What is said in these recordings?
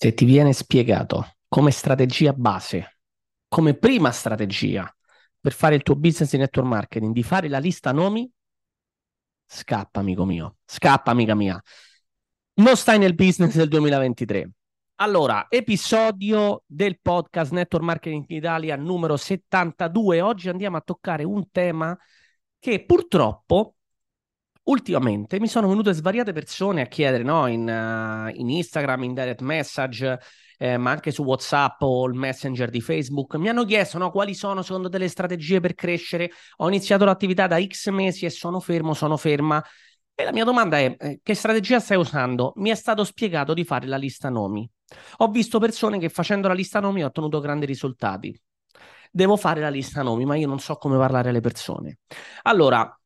Se ti viene spiegato come strategia base, come prima strategia per fare il tuo business di network marketing, di fare la lista nomi, scappa, amico mio, scappa, amica mia. Non stai nel business del 2023. Allora, episodio del podcast Network Marketing Italia numero 72. Oggi andiamo a toccare un tema che purtroppo ultimamente mi sono venute svariate persone a chiedere no, in, uh, in Instagram, in direct message, eh, ma anche su WhatsApp o il Messenger di Facebook. Mi hanno chiesto no, quali sono secondo te le strategie per crescere. Ho iniziato l'attività da X mesi e sono fermo, sono ferma. E la mia domanda è: eh, che strategia stai usando? Mi è stato spiegato di fare la lista nomi. Ho visto persone che facendo la lista nomi hanno ottenuto grandi risultati. Devo fare la lista nomi, ma io non so come parlare alle persone. Allora,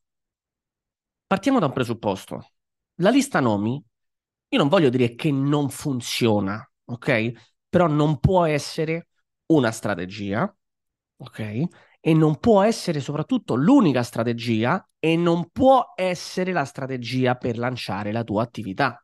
partiamo da un presupposto. La lista nomi, io non voglio dire che non funziona, ok? Però non può essere una strategia, ok? E non può essere soprattutto l'unica strategia e non può essere la strategia per lanciare la tua attività.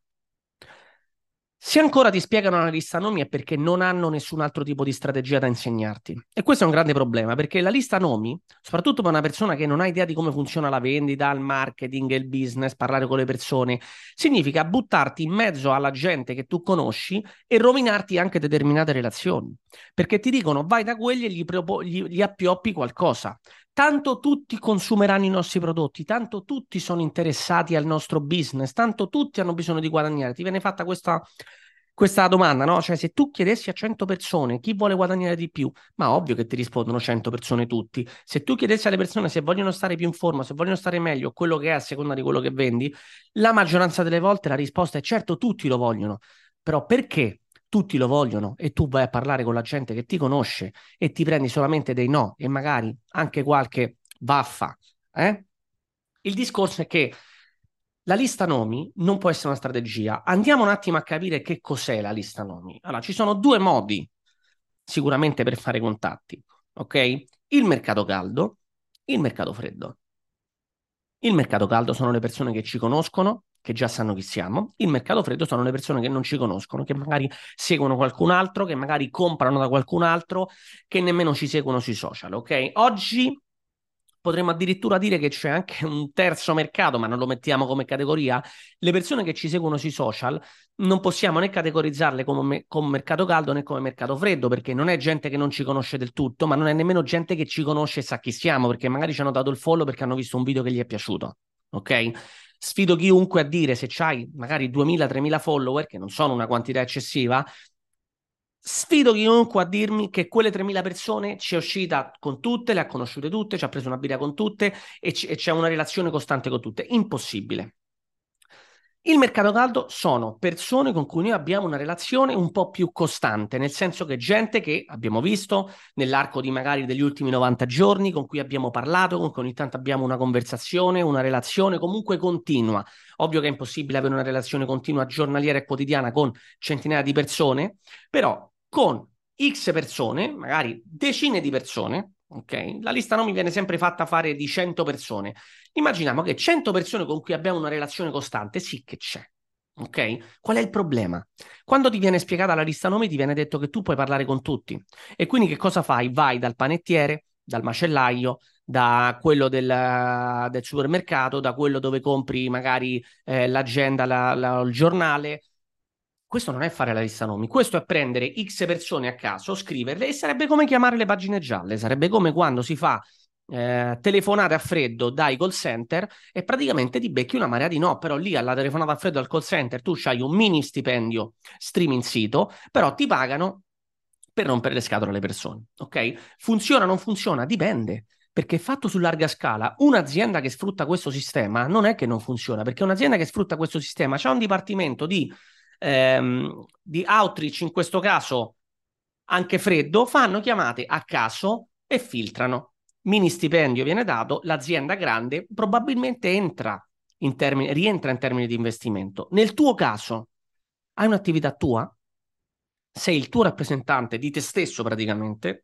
Se ancora ti spiegano una lista nomi è perché non hanno nessun altro tipo di strategia da insegnarti. E questo è un grande problema perché la lista nomi, soprattutto per una persona che non ha idea di come funziona la vendita, il marketing, il business, parlare con le persone, significa buttarti in mezzo alla gente che tu conosci e rovinarti anche determinate relazioni. Perché ti dicono vai da quelli e gli, propo- gli, gli appioppi qualcosa tanto tutti consumeranno i nostri prodotti, tanto tutti sono interessati al nostro business, tanto tutti hanno bisogno di guadagnare. Ti viene fatta questa, questa domanda, no? Cioè, se tu chiedessi a 100 persone chi vuole guadagnare di più, ma ovvio che ti rispondono 100 persone tutti. Se tu chiedessi alle persone se vogliono stare più in forma, se vogliono stare meglio, quello che è a seconda di quello che vendi, la maggioranza delle volte la risposta è certo, tutti lo vogliono. Però perché tutti lo vogliono e tu vai a parlare con la gente che ti conosce e ti prendi solamente dei no e magari anche qualche vaffa. Eh? Il discorso è che la lista nomi non può essere una strategia. Andiamo un attimo a capire che cos'è la lista nomi. Allora, ci sono due modi sicuramente per fare contatti, ok? Il mercato caldo, il mercato freddo. Il mercato caldo sono le persone che ci conoscono, che già sanno chi siamo. Il mercato freddo sono le persone che non ci conoscono, che magari seguono qualcun altro, che magari comprano da qualcun altro, che nemmeno ci seguono sui social, ok? Oggi potremmo addirittura dire che c'è anche un terzo mercato, ma non lo mettiamo come categoria. Le persone che ci seguono sui social non possiamo né categorizzarle come, me- come, mercato caldo né come mercato freddo, perché non è gente che non ci conosce del tutto, ma non è nemmeno gente che ci conosce e sa chi siamo, perché magari ci hanno dato il follow perché hanno visto un video che gli è piaciuto. Ok? Sfido chiunque a dire se hai magari 2000-3000 follower, che non sono una quantità eccessiva, Sfido chiunque a dirmi che quelle 3.000 persone ci è uscita con tutte, le ha conosciute tutte, ci ha preso una birra con tutte e, c- e c'è una relazione costante con tutte. Impossibile. Il mercato caldo sono persone con cui noi abbiamo una relazione un po' più costante, nel senso che gente che abbiamo visto nell'arco di magari degli ultimi 90 giorni, con cui abbiamo parlato, con cui ogni tanto abbiamo una conversazione, una relazione comunque continua. Ovvio che è impossibile avere una relazione continua giornaliera e quotidiana con centinaia di persone, però con X persone, magari decine di persone, ok? La lista non mi viene sempre fatta fare di 100 persone. Immaginiamo che 100 persone con cui abbiamo una relazione costante, sì che c'è. Ok? Qual è il problema? Quando ti viene spiegata la lista nomi, ti viene detto che tu puoi parlare con tutti. E quindi che cosa fai? Vai dal panettiere, dal macellaio, da quello del, del supermercato, da quello dove compri magari eh, l'agenda, la, la, il giornale, questo non è fare la lista nomi, questo è prendere X persone a caso, scriverle e sarebbe come chiamare le pagine gialle, sarebbe come quando si fa eh, telefonate a freddo dai call center e praticamente ti becchi una marea di no, però lì alla telefonata a freddo al call center tu hai un mini stipendio streaming sito, però ti pagano per rompere le scatole alle persone, ok? Funziona o non funziona? Dipende perché fatto su larga scala, un'azienda che sfrutta questo sistema non è che non funziona, perché un'azienda che sfrutta questo sistema c'è un dipartimento di ehm, di outreach, in questo caso anche freddo, fanno chiamate a caso e filtrano. Mini stipendio viene dato, l'azienda grande probabilmente entra in termini, rientra in termini di investimento. Nel tuo caso, hai un'attività tua? Sei il tuo rappresentante di te stesso praticamente,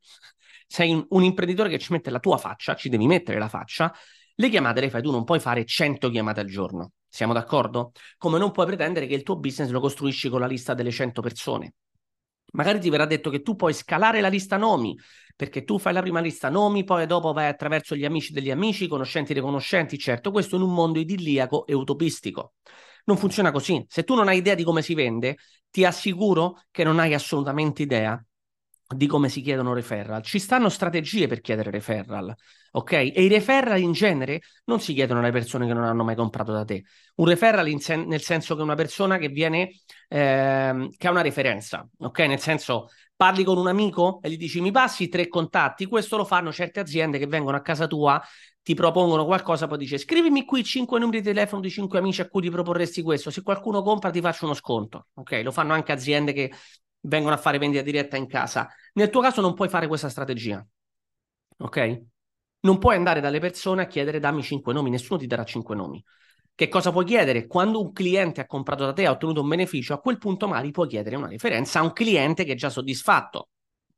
sei un, imprenditore che ci mette la tua faccia, ci devi mettere la faccia, le chiamate le fai tu, non puoi fare 100 chiamate al giorno. Siamo d'accordo? Come non puoi pretendere che il tuo business lo costruisci con la lista delle 100 persone. Magari ti verrà detto che tu puoi scalare la lista nomi, perché tu fai la prima lista nomi, poi dopo vai attraverso gli amici degli amici, conoscenti dei conoscenti, certo, questo in un mondo idilliaco e utopistico. Non funziona così. Se tu non hai idea di come si vende, ti assicuro che non hai assolutamente idea di come si chiedono referral. Ci stanno strategie per chiedere referral, ok? E i referral in genere non si chiedono alle persone che non hanno mai comprato da te. Un referral sen- nel senso che una persona che viene, eh, che ha una referenza, ok? Nel senso parli con un amico e gli dici mi passi tre contatti, questo lo fanno certe aziende che vengono a casa tua ti propongono qualcosa, poi dice scrivimi qui cinque numeri di telefono di cinque amici a cui ti proporresti questo, se qualcuno compra ti faccio uno sconto, ok? Lo fanno anche aziende che vengono a fare vendita diretta in casa. Nel tuo caso non puoi fare questa strategia, ok? Non puoi andare dalle persone a chiedere dammi cinque nomi, nessuno ti darà cinque nomi. Che cosa puoi chiedere? Quando un cliente ha comprato da te e ha ottenuto un beneficio, a quel punto magari puoi chiedere una riferenza a un cliente che è già soddisfatto.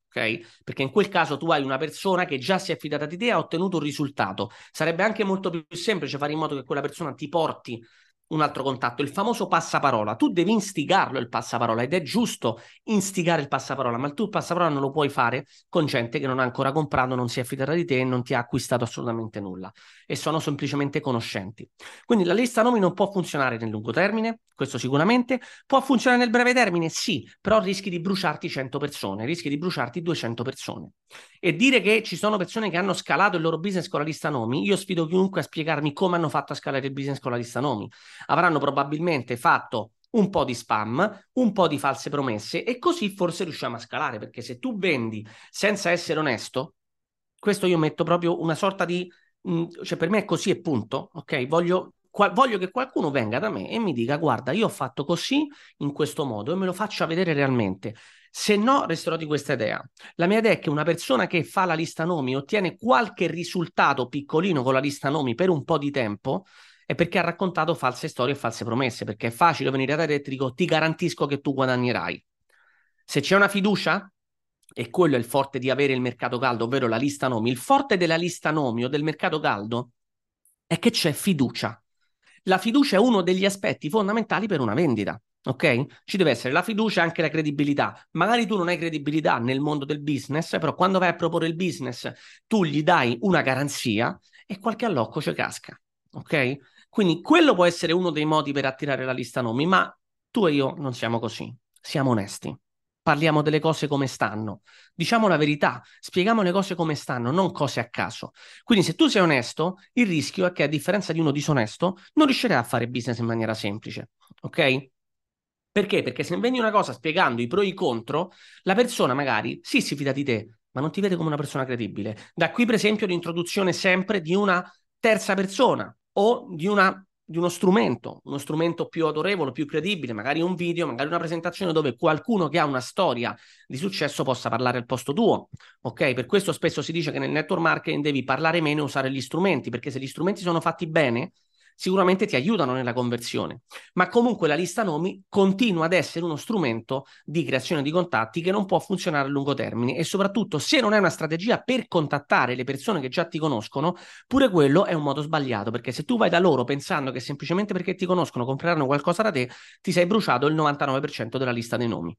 ok? Perché in quel caso tu hai una persona che già si è affidata di te e ha ottenuto un risultato. Sarebbe anche molto più semplice fare in modo che quella persona ti porti un altro contatto, il famoso passaparola. Tu devi instigarlo il passaparola ed è giusto instigare il passaparola, ma tu il passaparola non lo puoi fare con gente che non ha ancora comprato, non si è affidata di te e non ti ha acquistato assolutamente nulla e sono semplicemente conoscenti. Quindi la lista nomi non può funzionare nel lungo termine, questo sicuramente. Può funzionare nel breve termine? Sì, però rischi di bruciarti 100 persone, rischi di bruciarti 200 persone. E dire che ci sono persone che hanno scalato il loro business con la lista nomi, io sfido chiunque a spiegarmi come hanno fatto a scalare il business con la lista nomi avranno probabilmente fatto un po' di spam, un po' di false promesse e così forse riusciamo a scalare, perché se tu vendi senza essere onesto, questo io metto proprio una sorta di... Mh, cioè per me è così e punto, ok? Voglio, qual, voglio che qualcuno venga da me e mi dica guarda, io ho fatto così in questo modo e me lo faccia vedere realmente. Se no, resterò di questa idea. La mia idea è che una persona che fa la lista nomi ottiene qualche risultato piccolino con la lista nomi per un po' di tempo, è perché ha raccontato false storie e false promesse, perché è facile venire da te e ti dico ti garantisco che tu guadagnerai. Se c'è una fiducia, e quello è il forte di avere il mercato caldo, ovvero la lista nomi, il forte della lista nomi o del mercato caldo è che c'è fiducia. La fiducia è uno degli aspetti fondamentali per una vendita. Ok? Ci deve essere la fiducia e anche la credibilità. Magari tu non hai credibilità nel mondo del business, però quando vai a proporre il business tu gli dai una garanzia e qualche allocco ci casca. Ok? Quindi quello può essere uno dei modi per attirare la lista nomi, ma tu e io non siamo così. Siamo onesti. Parliamo delle cose come stanno. Diciamo la verità, spieghiamo le cose come stanno, non cose a caso. Quindi se tu sei onesto, il rischio è che a differenza di uno disonesto, non riuscirai a fare business in maniera semplice. Ok? Perché? Perché se vendi una cosa spiegando i pro e i contro, la persona magari sì si fida di te, ma non ti vede come una persona credibile. Da qui, per esempio, l'introduzione sempre di una terza persona, o di, una, di uno strumento, uno strumento più autorevole, più credibile, magari un video, magari una presentazione dove qualcuno che ha una storia di successo possa parlare al posto tuo. Ok? Per questo spesso si dice che nel network marketing devi parlare meno e usare gli strumenti, perché se gli strumenti sono fatti bene, sicuramente ti aiutano nella conversione, ma comunque la lista nomi continua ad essere uno strumento di creazione di contatti che non può funzionare a lungo termine e soprattutto se non è una strategia per contattare le persone che già ti conoscono, pure quello è un modo sbagliato, perché se tu vai da loro pensando che semplicemente perché ti conoscono compreranno qualcosa da te, ti sei bruciato il 99% della lista dei nomi.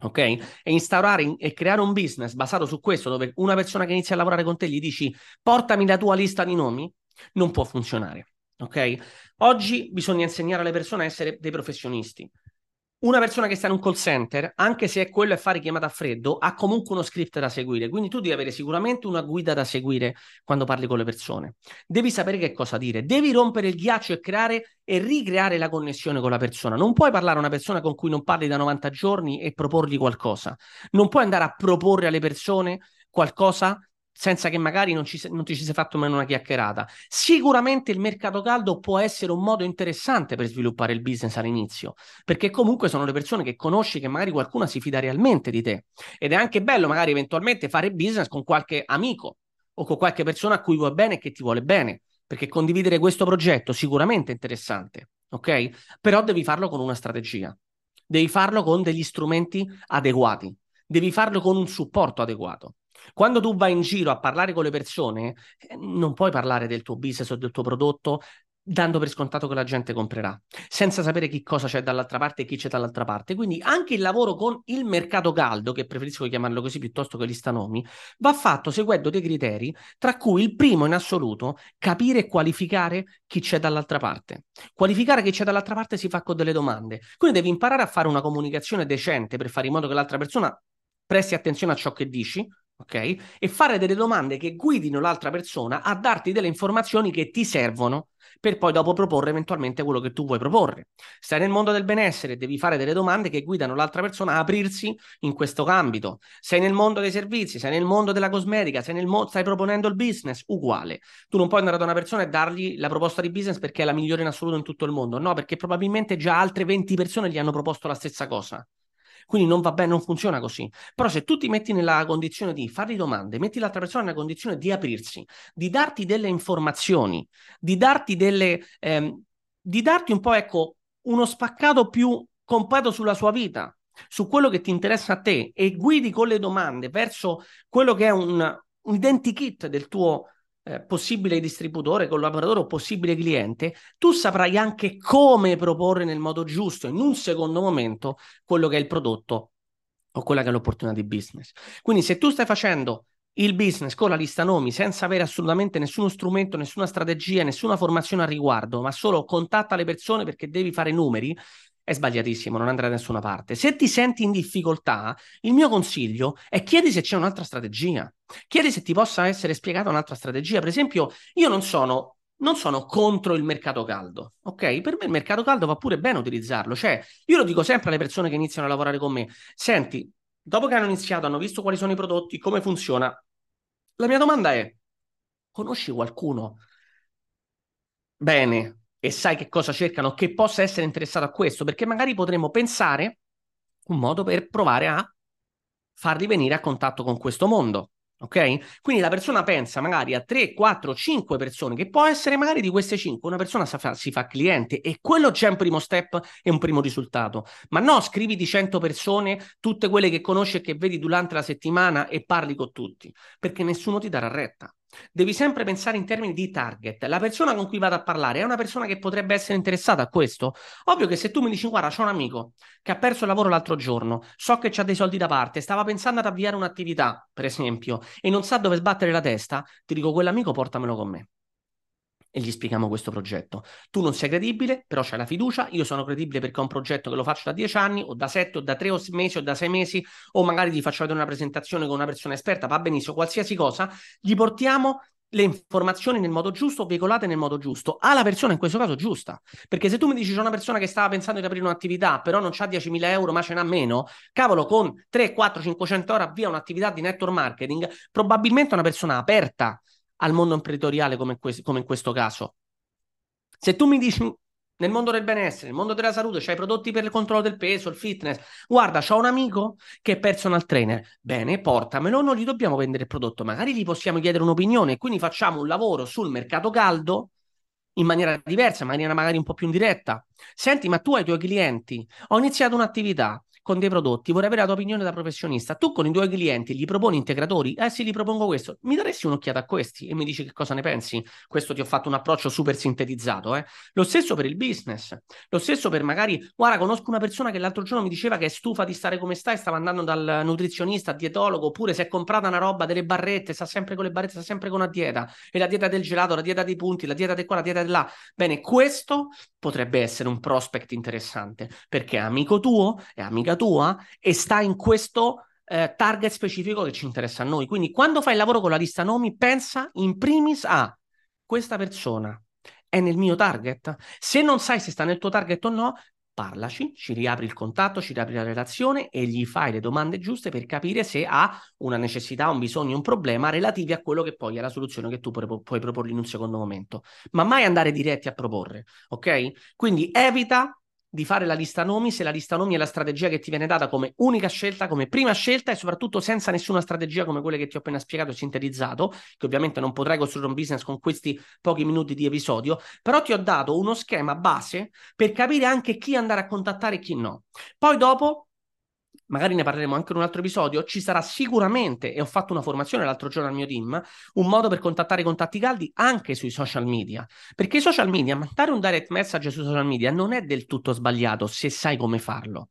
Ok? E instaurare in, e creare un business basato su questo, dove una persona che inizia a lavorare con te gli dici portami la tua lista di nomi, non può funzionare. Ok? Oggi bisogna insegnare alle persone a essere dei professionisti. Una persona che sta in un call center, anche se è quello a fare chiamata a freddo, ha comunque uno script da seguire. Quindi tu devi avere sicuramente una guida da seguire quando parli con le persone. Devi sapere che cosa dire, devi rompere il ghiaccio e creare e ricreare la connessione con la persona. Non puoi parlare a una persona con cui non parli da 90 giorni e proporgli qualcosa. Non puoi andare a proporre alle persone qualcosa senza che magari non, ci, non ti ci sia fatto meno una chiacchierata. Sicuramente il mercato caldo può essere un modo interessante per sviluppare il business all'inizio, perché comunque sono le persone che conosci che magari qualcuno si fida realmente di te. Ed è anche bello magari eventualmente fare business con qualche amico o con qualche persona a cui vuoi bene e che ti vuole bene, perché condividere questo progetto sicuramente è interessante, ok? Però devi farlo con una strategia. Devi farlo con degli strumenti adeguati. Devi farlo con un supporto adeguato. Quando tu vai in giro a parlare con le persone, eh, non puoi parlare del tuo business o del tuo prodotto dando per scontato che la gente comprerà, senza sapere che cosa c'è dall'altra parte e chi c'è dall'altra parte. Quindi anche il lavoro con il mercato caldo, che preferisco chiamarlo così piuttosto che lista nomi, va fatto seguendo dei criteri, tra cui il primo in assoluto, capire e qualificare chi c'è dall'altra parte. Qualificare chi c'è dall'altra parte si fa con delle domande. Quindi devi imparare a fare una comunicazione decente per fare in modo che l'altra persona presti attenzione a ciò che dici, ok? E fare delle domande che guidino l'altra persona a darti delle informazioni che ti servono per poi dopo proporre eventualmente quello che tu vuoi proporre. Stai nel mondo del benessere, devi fare delle domande che guidano l'altra persona a aprirsi in questo ambito. Sei nel mondo dei servizi, sei nel mondo della cosmetica, mo- stai proponendo il business, uguale. Tu non puoi andare da una persona e dargli la proposta di business perché è la migliore in assoluto in tutto il mondo, no, perché probabilmente già altre 20 persone gli hanno proposto la stessa cosa. Quindi non va bene, non funziona così. Però se tu ti metti nella condizione di fargli domande, metti l'altra persona nella condizione di aprirsi, di darti delle informazioni, di darti delle... Ehm, di darti un po', ecco, uno spaccato più completo sulla sua vita, su quello che ti interessa a te e guidi con le domande verso quello che è un, un identikit del tuo eh, possibile distributore, collaboratore o possibile cliente, tu saprai anche come proporre nel modo giusto, in un secondo momento, quello che è il prodotto o quella che è l'opportunità di business. Quindi se tu stai facendo il business con la lista nomi senza avere assolutamente nessuno strumento, nessuna strategia, nessuna formazione a riguardo, ma solo contatta le persone perché devi fare numeri, è sbagliatissimo, non andrà da nessuna parte. Se ti senti in difficoltà, il mio consiglio è chiedi se c'è un'altra strategia. Chiedi se ti possa essere spiegata un'altra strategia. Per esempio, io non sono non sono contro il mercato caldo, ok? Per me il mercato caldo va pure bene utilizzarlo. Cioè, io lo dico sempre alle persone che iniziano a lavorare con me: senti, dopo che hanno iniziato, hanno visto quali sono i prodotti, come funziona, la mia domanda è: conosci qualcuno bene e sai che cosa cercano che possa essere interessato a questo? Perché magari potremmo pensare un modo per provare a farli venire a contatto con questo mondo. Ok? Quindi la persona pensa magari a 3, 4, 5 persone, che può essere magari di queste 5, una persona si fa, si fa cliente e quello già è un primo step e un primo risultato. Ma no, scrivi di 100 persone, tutte quelle che conosci e che vedi durante la settimana e parli con tutti, perché nessuno ti darà retta. Devi sempre pensare in termini di target. La persona con cui vado a parlare è una persona che potrebbe essere interessata a questo. Ovvio che se tu mi dici, guarda, c'è un amico che ha perso il lavoro l'altro giorno, so che ha dei soldi da parte, stava pensando ad avviare un'attività, per esempio, e non sa dove sbattere la testa, ti dico, quell'amico portamelo con me e gli spieghiamo questo progetto. Tu non sei credibile, però c'hai la fiducia, io sono credibile perché ho un progetto che lo faccio da dieci anni, o da sette, o da tre mesi, o da sei mesi, o magari ti faccio vedere una presentazione con una persona esperta, va benissimo, qualsiasi cosa, gli portiamo le informazioni nel modo giusto, veicolate nel modo giusto, alla persona in questo caso giusta. Perché se tu mi dici c'è una persona che stava pensando di aprire un'attività, però non ha 10.000 euro, ma ce n'ha meno, cavolo, con 3, 4, 500 euro avvia un'attività di network marketing, probabilmente è una persona aperta al mondo imprenditoriale come, que- come in questo caso. Se tu mi dici nel mondo del benessere, nel mondo della salute, c'hai prodotti per il controllo del peso, il fitness. Guarda, c'ho un amico che è personal trainer. Bene, portamelo, non gli dobbiamo vendere il prodotto, magari gli possiamo chiedere un'opinione, quindi facciamo un lavoro sul mercato caldo in maniera diversa, in maniera magari un po' più indiretta. Senti, ma tu hai i tuoi clienti, ho iniziato un'attività, con dei prodotti, vorrei avere la tua opinione da professionista. Tu con i tuoi clienti gli proponi integratori? Eh sì, gli propongo questo. Mi daresti un'occhiata a questi e mi dici che cosa ne pensi? Questo ti ho fatto un approccio super sintetizzato. Eh? Lo stesso per il business. Lo stesso per magari, guarda, conosco una persona che l'altro giorno mi diceva che è stufa di stare come sta e stava andando dal nutrizionista, dietologo, oppure si è comprata una roba, delle barrette, sta sempre con le barrette, sta sempre con una dieta. E la dieta del gelato, la dieta dei punti, la dieta di qua, la dieta di là. Bene, questo potrebbe essere un prospect interessante perché è amico tuo, è amica tua e sta in questo eh, target specifico che ci interessa a noi. Quindi quando fai il lavoro con la lista nomi, pensa in primis a questa persona è nel mio target. Se non sai se sta nel tuo target o no, parlaci, ci riapri il contatto, ci riapri la relazione e gli fai le domande giuste per capire se ha una necessità, un bisogno, un problema relativi a quello che poi è la soluzione che tu puoi, puoi proporgli in un secondo momento. Ma mai andare diretti a proporre, ok? Quindi evita di fare la lista nomi se la lista nomi è la strategia che ti viene data come unica scelta, come prima scelta e soprattutto senza nessuna strategia come quelle che ti ho appena spiegato e sintetizzato, che ovviamente non potrai costruire un business con questi pochi minuti di episodio, però ti ho dato uno schema base per capire anche chi andare a contattare e chi no. Poi dopo magari ne parleremo anche in un altro episodio, ci sarà sicuramente, e ho fatto una formazione l'altro giorno al mio team, un modo per contattare i contatti caldi anche sui social media. Perché i social media, mandare un direct message sui social media non è del tutto sbagliato se sai come farlo.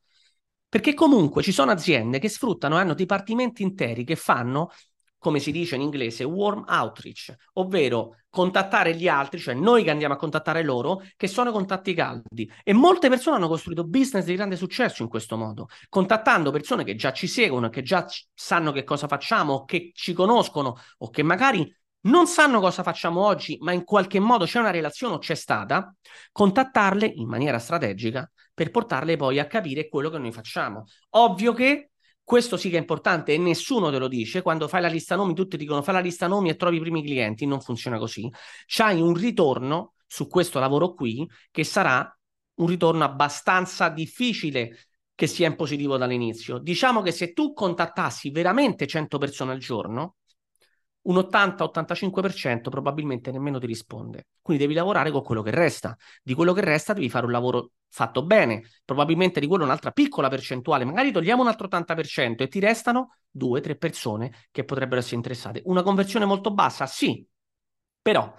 Perché comunque ci sono aziende che sfruttano, hanno dipartimenti interi che fanno come si dice in inglese, warm outreach, ovvero contattare gli altri, cioè noi che andiamo a contattare loro, che sono contatti caldi. E molte persone hanno costruito business di grande successo in questo modo, contattando persone che già ci seguono, che già sanno che cosa facciamo, che ci conoscono o che magari non sanno cosa facciamo oggi, ma in qualche modo c'è una relazione o c'è stata, contattarle in maniera strategica per portarle poi a capire quello che noi facciamo. Ovvio che questo sì che è importante e nessuno te lo dice. Quando fai la lista nomi, tutti dicono fai la lista nomi e trovi i primi clienti. Non funziona così. C'hai un ritorno su questo lavoro qui che sarà un ritorno abbastanza difficile che sia in positivo dall'inizio. Diciamo che se tu contattassi veramente 100 persone al giorno, un 80-85% probabilmente nemmeno ti risponde. Quindi devi lavorare con quello che resta. Di quello che resta devi fare un lavoro fatto bene, probabilmente di quello un'altra piccola percentuale, magari togliamo un altro 80% e ti restano due, tre persone che potrebbero essere interessate. Una conversione molto bassa? Sì, però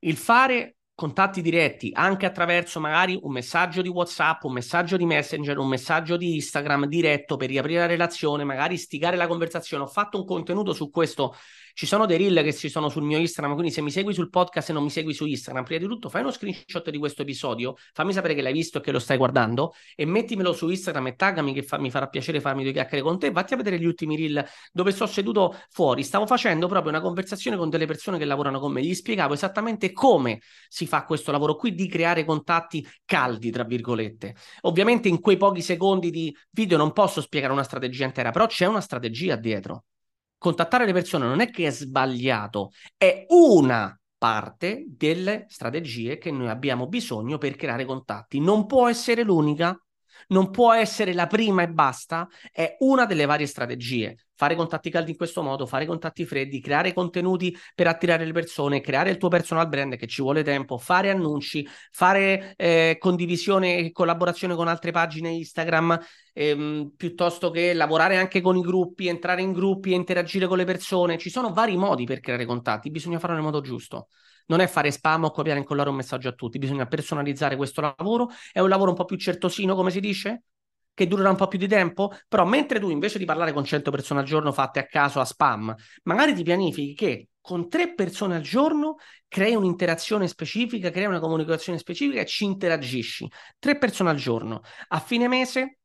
il fare contatti diretti anche attraverso magari un messaggio di WhatsApp, un messaggio di Messenger, un messaggio di Instagram diretto per riaprire la relazione, magari stigare la conversazione. Ho fatto un contenuto su questo ci sono dei reel che ci sono sul mio Instagram, quindi se mi segui sul podcast e non mi segui su Instagram, prima di tutto fai uno screenshot di questo episodio, fammi sapere che l'hai visto e che lo stai guardando e mettimelo su Instagram e taggami che fa- mi farà piacere farmi due chiacchiere con te. Vatti a vedere gli ultimi reel dove sto seduto fuori. Stavo facendo proprio una conversazione con delle persone che lavorano con me. Gli spiegavo esattamente come si fa questo lavoro qui di creare contatti caldi, tra virgolette. Ovviamente in quei pochi secondi di video non posso spiegare una strategia intera, però c'è una strategia dietro contattare le persone non è che è sbagliato, è una parte delle strategie che noi abbiamo bisogno per creare contatti. Non può essere l'unica, non può essere la prima e basta, è una delle varie strategie. Fare contatti caldi in questo modo, fare contatti freddi, creare contenuti per attirare le persone, creare il tuo personal brand che ci vuole tempo, fare annunci, fare eh, condivisione e collaborazione con altre pagine Instagram, ehm, piuttosto che lavorare anche con i gruppi, entrare in gruppi e interagire con le persone. Ci sono vari modi per creare contatti, bisogna farlo nel modo giusto non è fare spam o copiare e incollare un messaggio a tutti, bisogna personalizzare questo lavoro, è un lavoro un po' più certosino, come si dice, che durerà un po' più di tempo, però mentre tu invece di parlare con 100 persone al giorno fatte a caso a spam, magari ti pianifichi che con tre persone al giorno crei un'interazione specifica, crei una comunicazione specifica e ci interagisci. Tre persone al giorno. A fine mese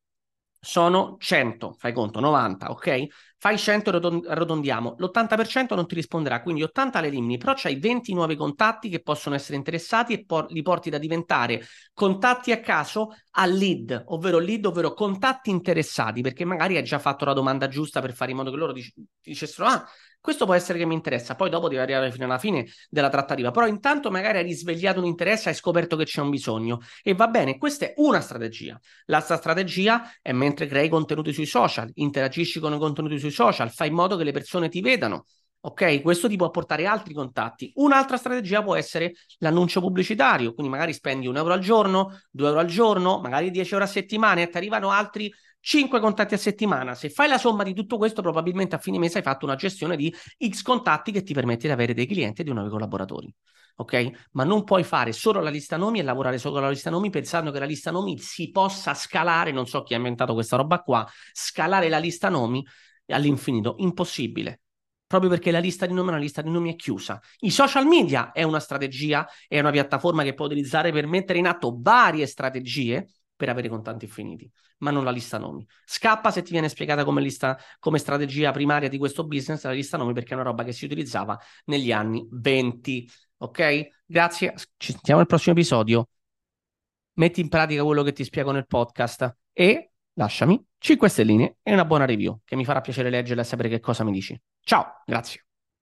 sono 100, fai conto, 90, ok? Fai 100 e arrotondiamo, l'80% non ti risponderà, quindi 80 le elimini, però c'hai 20 nuovi contatti che possono essere interessati e por- li porti da diventare contatti a caso a lead, ovvero lead, ovvero contatti interessati, perché magari hai già fatto la domanda giusta per fare in modo che loro dic- dicessero, ah, questo può essere che mi interessa, poi dopo devi arrivare fino alla fine della trattativa, però intanto magari hai risvegliato un interesse, hai scoperto che c'è un bisogno e va bene, questa è una strategia. L'altra strategia è mentre crei contenuti sui social, interagisci con i contenuti sui social, fai in modo che le persone ti vedano. Ok, questo ti può portare altri contatti. Un'altra strategia può essere l'annuncio pubblicitario, quindi magari spendi un euro al giorno, due euro al giorno, magari 10 euro a settimana e ti arrivano altri 5 contatti a settimana. Se fai la somma di tutto questo, probabilmente a fine mese hai fatto una gestione di X contatti che ti permette di avere dei clienti e di nuovi collaboratori. Ok? Ma non puoi fare solo la lista nomi e lavorare solo con la lista nomi pensando che la lista nomi si possa scalare, non so chi ha inventato questa roba qua, scalare la lista nomi all'infinito. Impossibile proprio perché la lista di nomi è una lista di nomi è chiusa. I social media è una strategia, è una piattaforma che puoi utilizzare per mettere in atto varie strategie per avere contanti infiniti, ma non la lista nomi. Scappa se ti viene spiegata come, lista, come strategia primaria di questo business la lista nomi perché è una roba che si utilizzava negli anni 20. Ok? Grazie, ci sentiamo al prossimo episodio. Metti in pratica quello che ti spiego nel podcast e lasciami 5 stelline e una buona review che mi farà piacere leggerla e sapere che cosa mi dici. Ciao, grazie.